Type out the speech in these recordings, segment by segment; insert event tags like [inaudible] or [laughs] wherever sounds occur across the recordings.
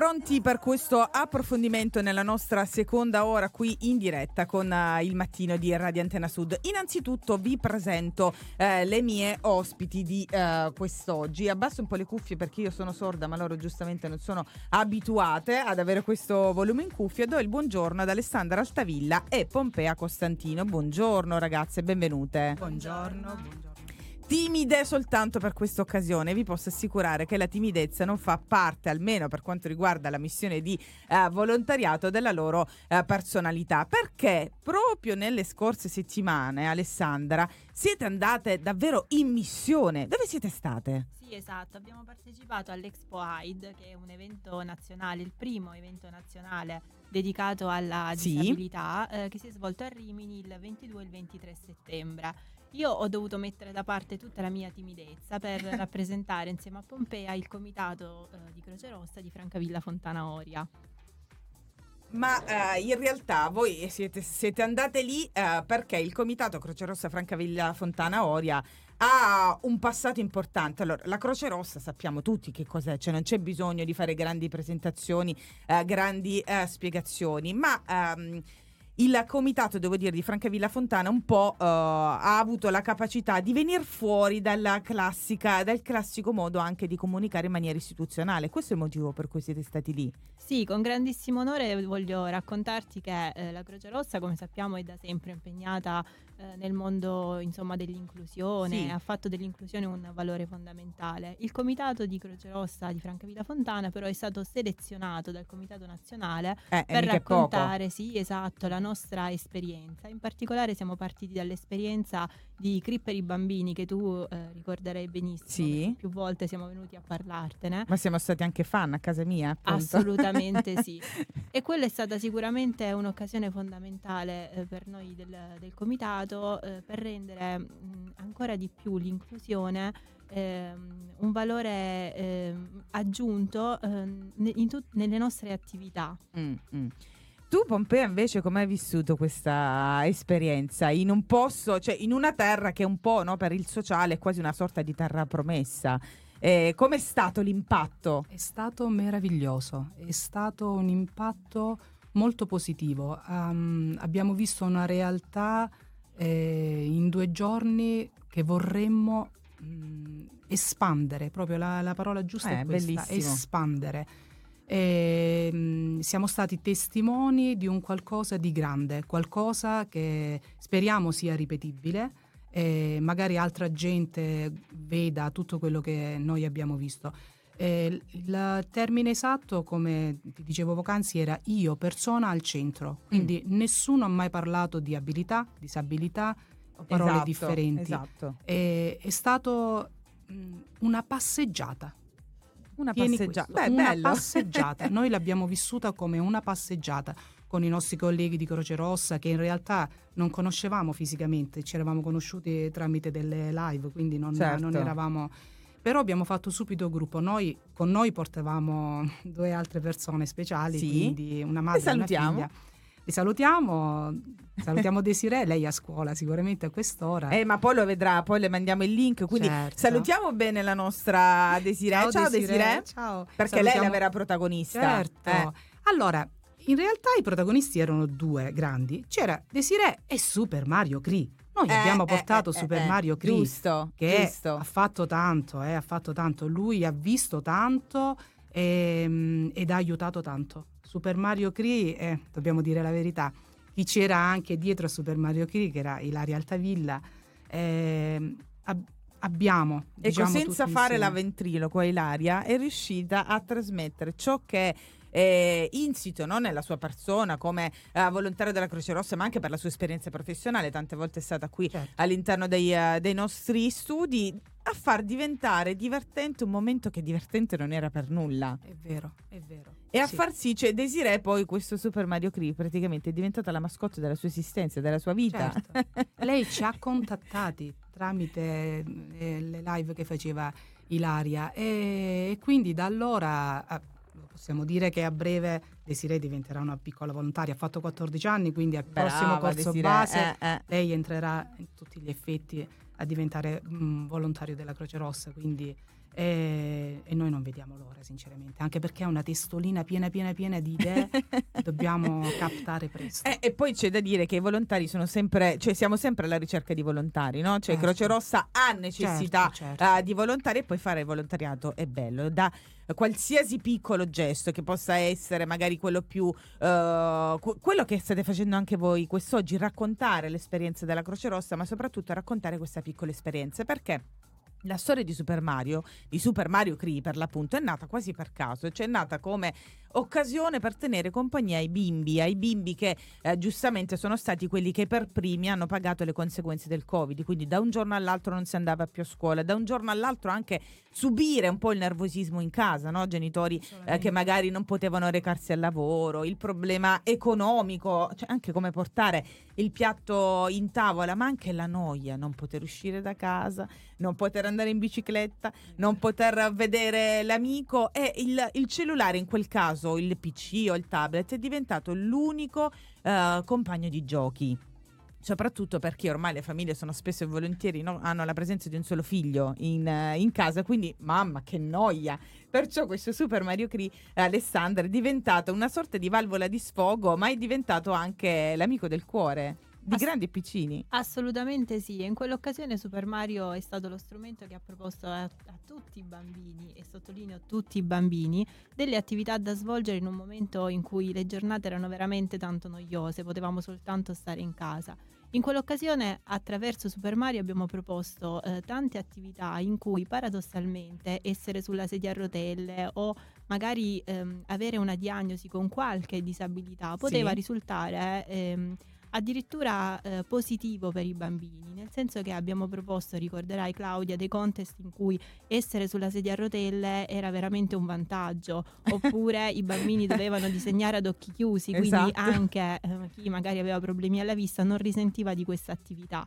Pronti per questo approfondimento nella nostra seconda ora qui in diretta con uh, il mattino di Radio Antena Sud. Innanzitutto vi presento uh, le mie ospiti di uh, quest'oggi. Abbasso un po' le cuffie perché io sono sorda, ma loro giustamente non sono abituate ad avere questo volume in cuffia. Do il buongiorno ad Alessandra Altavilla e Pompea Costantino. Buongiorno ragazze, benvenute. Buongiorno, buongiorno timide soltanto per questa occasione. Vi posso assicurare che la timidezza non fa parte, almeno per quanto riguarda la missione di eh, volontariato, della loro eh, personalità. Perché proprio nelle scorse settimane, Alessandra, siete andate davvero in missione. Dove siete state? Sì, esatto. Abbiamo partecipato all'Expo AID, che è un evento nazionale, il primo evento nazionale dedicato alla Sì. disabilità, eh, che si è svolto a Rimini il 22 e il 23 settembre. Io ho dovuto mettere da parte tutta la mia timidezza per [laughs] rappresentare insieme a Pompea il comitato eh, di Croce Rossa di Francavilla Fontana Oria. Ma eh, in realtà voi siete, siete andate lì eh, perché il comitato Croce Rossa Francavilla Fontana Oria ha un passato importante. Allora, la Croce Rossa sappiamo tutti che cos'è, cioè non c'è bisogno di fare grandi presentazioni, eh, grandi eh, spiegazioni, ma ehm, il comitato, devo dire, di Francavilla Fontana un po' eh, ha avuto la capacità di venire fuori classica, dal classico modo anche di comunicare in maniera istituzionale. Questo è il motivo per cui siete stati lì. Sì, con grandissimo onore voglio raccontarti che eh, la Croce Rossa, come sappiamo, è da sempre impegnata eh, nel mondo insomma, dell'inclusione, Sì. ha fatto dell'inclusione un valore fondamentale. Il comitato di Croce Rossa di Francavilla Fontana però è stato selezionato dal Comitato Nazionale Eh, per raccontare, sì, esatto, la nostra esperienza. In particolare siamo partiti dall'esperienza di Crip per i bambini che tu eh, ricorderai benissimo. Sì. Più volte siamo venuti a parlartene. Ma siamo stati anche fan a casa mia, appunto. Assolutamente sì. [laughs] E quella è stata sicuramente un'occasione fondamentale eh, per noi del, del comitato eh, per rendere mh, ancora di più l'inclusione ehm, un valore ehm, aggiunto ehm, tut- nelle nostre attività. Mm, mm. Tu, Pompea, invece, come hai vissuto questa esperienza in un posto, cioè in una terra che è un po' no, per il sociale è quasi una sorta di terra promessa? Eh, Com'è stato l'impatto? È stato meraviglioso, è stato un impatto molto positivo. Um, abbiamo visto una realtà eh, in due giorni che vorremmo mm, espandere, proprio la, la parola giusta Eh, è questa, bellissimo. espandere. E, mm, siamo stati testimoni di un qualcosa di grande, qualcosa che speriamo sia ripetibile e magari altra gente veda tutto quello che noi abbiamo visto. Eh, il termine esatto, come ti dicevo poc'anzi, era io, persona al centro. Quindi nessuno ha mai parlato di abilità, disabilità o parole Esatto, differenti. Esatto. E- è stato mh, una passeggiata. Una Tieni passeggiata. Beh, una bello. passeggiata. [laughs] Noi l'abbiamo vissuta come una passeggiata con i nostri colleghi di Croce Rossa che in realtà non conoscevamo fisicamente, ci eravamo conosciuti tramite delle live, quindi non, Certo. non eravamo... Però abbiamo fatto subito gruppo, noi, con noi portavamo [laughs] due altre persone speciali, Sì. quindi una madre e una salutiamo. figlia. Li salutiamo, salutiamo Desiree, lei è a scuola sicuramente a quest'ora. Eh, ma poi lo vedrà, poi le mandiamo il link. Quindi Certo. salutiamo bene la nostra Desiree. Ciao, Desiree. Ciao. Perché lei è la Salutiamo- vera protagonista. Certo. Eh, Allora, in realtà i protagonisti erano due grandi. C'era Desiree e Super Mario Cree. Noi eh, abbiamo eh, portato eh, Super eh, Mario Cree. Giusto, Che giusto. ha fatto tanto, eh, ha fatto tanto. Lui ha visto tanto ehm, ed ha aiutato tanto. Super Mario Cree, eh, dobbiamo dire la verità, chi c'era anche dietro a Super Mario Cree, che era Ilaria Altavilla, ehm, ab- abbiamo... Ecco, diciamo, senza fare la insieme. ventriloquo, Ilaria è riuscita a trasmettere ciò che è insito no, nella sua persona come eh, volontario della Croce Rossa, ma anche per la sua esperienza professionale, tante volte è stata qui Certo. all'interno dei, eh, dei nostri studi, a far diventare divertente un momento che divertente non era per nulla. È vero, è vero. E a Sì. far sì, cioè Desiree poi questo Super Mario Cree praticamente è diventata la mascotte della sua esistenza, della sua vita. Certo. [laughs] Lei ci ha contattati tramite eh, le live che faceva Ilaria e, e quindi da allora ah, possiamo dire che a breve Desiree diventerà una piccola volontaria. Ha fatto 14 anni, quindi al prossimo Brava, corso Desiree, base eh, eh. lei entrerà in tutti gli effetti a diventare mh, volontario della Croce Rossa, quindi e, e, noi non vediamo l'ora, sinceramente, anche perché è una testolina piena, piena, piena di idee [laughs] dobbiamo captare presto. Eh, e poi c'è da dire che i volontari sono sempre, cioè siamo sempre alla ricerca di volontari, no? Cioè certo. Croce Rossa ha necessità certo, certo. Uh, di volontari e poi fare volontariato è bello. Da qualsiasi piccolo gesto che possa essere magari quello più uh, quello che state facendo anche voi quest'oggi raccontare l'esperienza della Croce Rossa ma soprattutto raccontare questa piccola esperienza perché la storia di Super Mario, di Super Mario Cree per l'appunto, è nata quasi per caso, cioè è nata come occasione per tenere compagnia ai bimbi, ai bimbi che eh, giustamente sono stati quelli che per primi hanno pagato le conseguenze del Covid, quindi da un giorno all'altro non si andava più a scuola, da un giorno all'altro anche subire un po' il nervosismo in casa, no? genitori eh, che magari non potevano recarsi al lavoro, il problema economico, cioè anche come portare il piatto in tavola, ma anche la noia, non poter uscire da casa, non poter andare in bicicletta, non poter vedere l'amico e il, il cellulare in quel caso il PC o il tablet è diventato l'unico uh, compagno di giochi soprattutto perché ormai le famiglie sono spesso e volentieri no? hanno la presenza di un solo figlio in, uh, in, casa, quindi mamma che noia. Perciò questo Super Mario Cree Alessandra è diventato una sorta di valvola di sfogo, ma è diventato anche l'amico del cuore di Ass- grandi e piccini. Assolutamente sì, in quell'occasione Super Mario è stato lo strumento che ha proposto a, a, tutti i bambini, e sottolineo tutti i bambini, delle attività da svolgere in un momento in cui le giornate erano veramente tanto noiose, potevamo soltanto stare in casa. In quell'occasione attraverso Super Mario abbiamo proposto eh, tante attività in cui paradossalmente essere sulla sedia a rotelle o magari ehm, avere una diagnosi con qualche disabilità poteva sì. risultare ehm, addirittura eh, positivo per i bambini, nel senso che abbiamo proposto, ricorderai Claudia, dei contest in cui essere sulla sedia a rotelle era veramente un vantaggio, oppure i bambini [laughs] dovevano disegnare ad occhi chiusi, quindi esatto. anche eh, chi magari aveva problemi alla vista non risentiva di questa attività.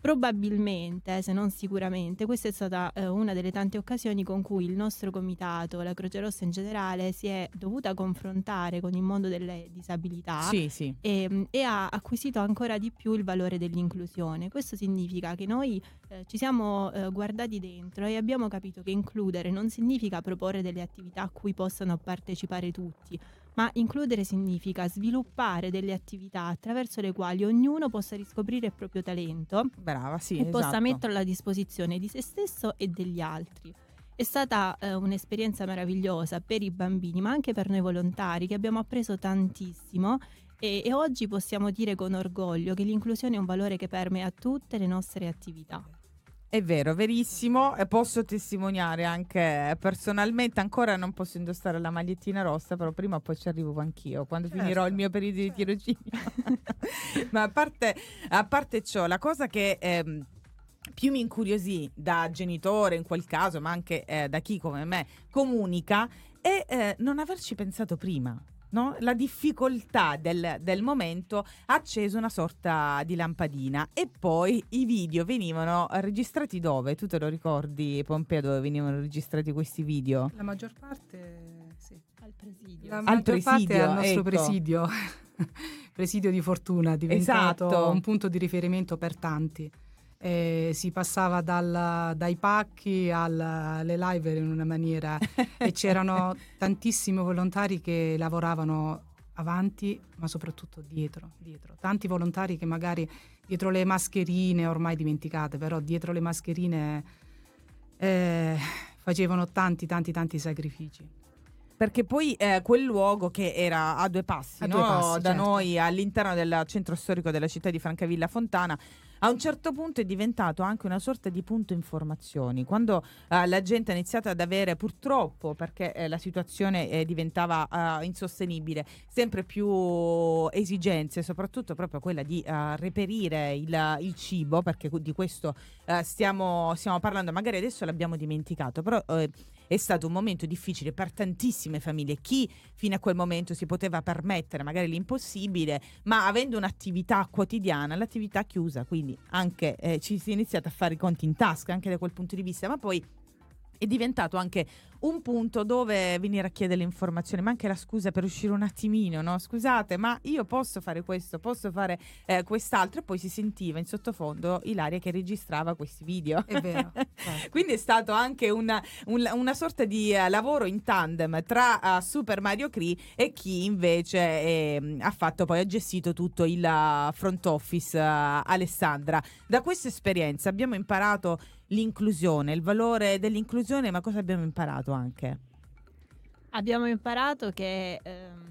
Probabilmente, se non sicuramente, questa è stata eh, una delle tante occasioni con cui il nostro comitato, la Croce Rossa in generale, si è dovuta confrontare con il mondo delle disabilità sì, sì. E, ehm, e, ha acquisito ancora di più il valore dell'inclusione. Questo significa che noi eh, ci siamo eh, guardati dentro e abbiamo capito che includere non significa proporre delle attività a cui possano partecipare tutti, ma includere significa sviluppare delle attività attraverso le quali ognuno possa riscoprire il proprio talento Brava, sì, e esatto. possa metterlo a disposizione di se stesso e degli altri. È stata eh, un'esperienza meravigliosa per i bambini, ma anche per noi volontari, che abbiamo appreso tantissimo e, e oggi possiamo dire con orgoglio che l'inclusione è un valore che permea tutte le nostre attività. È vero, verissimo. E posso testimoniare anche personalmente. Ancora non posso indossare la magliettina rossa, però prima o poi ci arrivo anch'io quando certo. finirò il mio periodo di tirocinio. [laughs] Ma a parte, a parte, ciò, la cosa che. Ehm, più mi incuriosì da genitore in quel caso, ma anche eh, da chi come me comunica, è eh, non averci pensato prima no? la difficoltà del, del, momento ha acceso una sorta di lampadina e poi i video venivano registrati dove? Tu te lo ricordi Pompeo dove venivano registrati questi video? La maggior parte sì. Al presidio. La al maggior presidio, parte al nostro ecco. presidio. [laughs] presidio di fortuna, diventato esatto. un punto di riferimento per tanti eh, si passava dal, dai pacchi alle live in una maniera [laughs] e c'erano tantissimi volontari che lavoravano avanti ma soprattutto dietro, dietro. Tanti volontari che magari dietro le mascherine, ormai dimenticate, però dietro le mascherine eh, facevano tanti tanti tanti sacrifici perché poi eh, quel luogo che era a due passi, a no? due passi da certo. noi all'interno del centro storico della città di Francavilla Fontana a un certo punto è diventato anche una sorta di punto informazioni. Quando uh, la gente ha iniziato ad avere, purtroppo, perché eh, la situazione eh, diventava uh, insostenibile, sempre più esigenze, soprattutto proprio quella di uh, reperire il, il, cibo, perché di questo stiamo, stiamo, parlando, magari adesso l'abbiamo dimenticato, però è stato un momento difficile per tantissime famiglie. Chi fino a quel momento si poteva permettere magari l'impossibile, ma avendo un'attività quotidiana, l'attività chiusa, quindi anche eh, ci si è iniziato a fare i conti in tasca anche da quel punto di vista, ma poi è diventato anche un punto dove venire a chiedere le informazioni, ma anche la scusa per uscire un attimino, no? Scusate, ma io posso fare questo, posso fare eh, quest'altro, e poi si sentiva in sottofondo Ilaria che registrava questi video. È vero. [laughs] certo. Quindi è stato anche una, un- una sorta di eh, lavoro in tandem tra eh, Super Mario Cree e chi invece ehm, ha fatto poi, ha gestito tutto il eh, front office eh, Alessandra. Da questa esperienza abbiamo imparato l'inclusione, il valore dell'inclusione, ma cosa abbiamo imparato anche? Abbiamo imparato che ehm,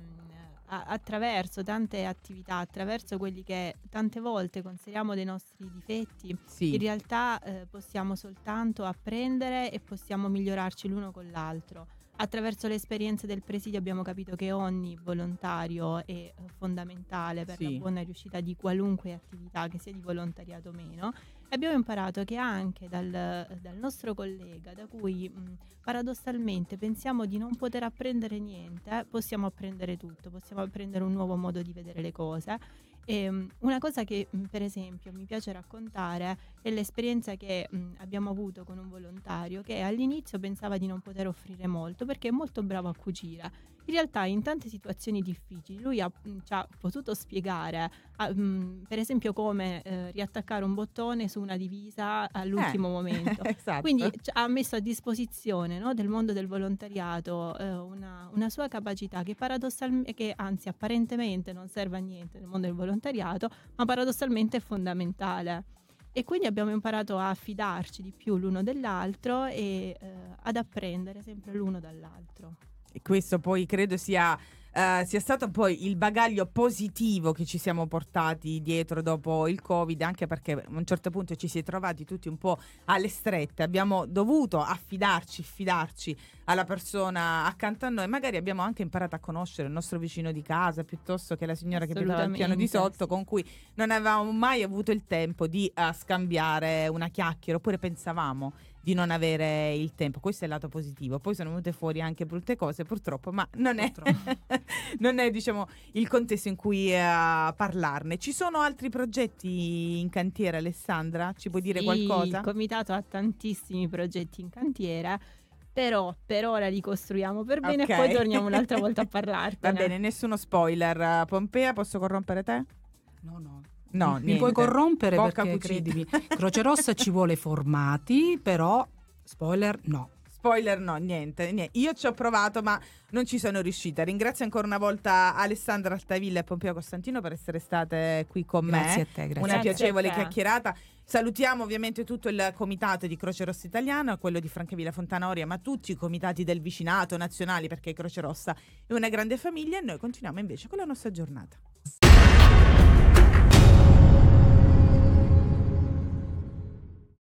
attraverso tante attività, attraverso quelli che tante volte consideriamo dei nostri difetti, Sì. in realtà eh, possiamo soltanto apprendere e possiamo migliorarci l'uno con l'altro. Attraverso le esperienze del presidio abbiamo capito che ogni volontario è eh, fondamentale per Sì. la buona riuscita di qualunque attività, che sia di volontariato o meno. Abbiamo imparato che anche dal, dal nostro collega, da cui mh, paradossalmente pensiamo di non poter apprendere niente, possiamo apprendere tutto, possiamo apprendere un nuovo modo di vedere le cose. E, mh, una cosa che mh, per esempio mi piace raccontare è l'esperienza che abbiamo avuto con un volontario che all'inizio pensava di non poter offrire molto perché è molto bravo a cucire. In realtà in tante situazioni difficili lui ha, mh, ci ha potuto spiegare, ah, mh, per esempio come eh, riattaccare un bottone su una divisa all'ultimo Eh, [laughs] momento. esatto. Quindi ci ha messo a disposizione no, del mondo del volontariato eh, una, una sua capacità che paradossalmente, che anzi apparentemente non serve a niente nel mondo del volontariato, ma paradossalmente è fondamentale. E quindi abbiamo imparato a fidarci di più l'uno dell'altro e eh, ad apprendere sempre l'uno dall'altro. E questo poi credo sia, eh, sia stato poi il bagaglio positivo che ci siamo portati dietro dopo il Covid, anche perché a un certo punto ci si è trovati tutti un po' alle strette, abbiamo dovuto affidarci, fidarci alla persona accanto a noi, magari abbiamo anche imparato a conoscere il nostro vicino di casa piuttosto che la signora che abitava al piano di sotto con cui non avevamo mai avuto il tempo di eh, scambiare una chiacchiera oppure pensavamo di non avere il tempo. Questo è il lato positivo. Poi sono venute fuori anche brutte cose, purtroppo, ma non è, [laughs] non è diciamo, il contesto in cui eh, parlarne. Ci sono altri progetti in cantiere, Alessandra? Ci puoi dire Sì, qualcosa? Il comitato ha tantissimi progetti in cantiere, però per ora li costruiamo per bene Ok. e poi torniamo un'altra [laughs] volta a parlartene. Va bene, nessuno spoiler. Pompea, posso corrompere te? No, no. No, Mi niente. puoi corrompere Bocca perché cucita. credimi, Croce Rossa ci vuole formati, però spoiler no. Spoiler no, niente, niente. Io ci ho provato ma non ci sono riuscita. Ringrazio ancora una volta Alessandra Altavilla e Pompeo Costantino per essere state qui con Grazie me. a te, grazie. Una Grazie piacevole chiacchierata. Salutiamo ovviamente tutto il comitato di Croce Rossa Italiana, quello di Francavilla Fontana Oria, ma tutti i comitati del vicinato nazionali perché Croce Rossa è una grande famiglia e noi continuiamo invece con la nostra giornata.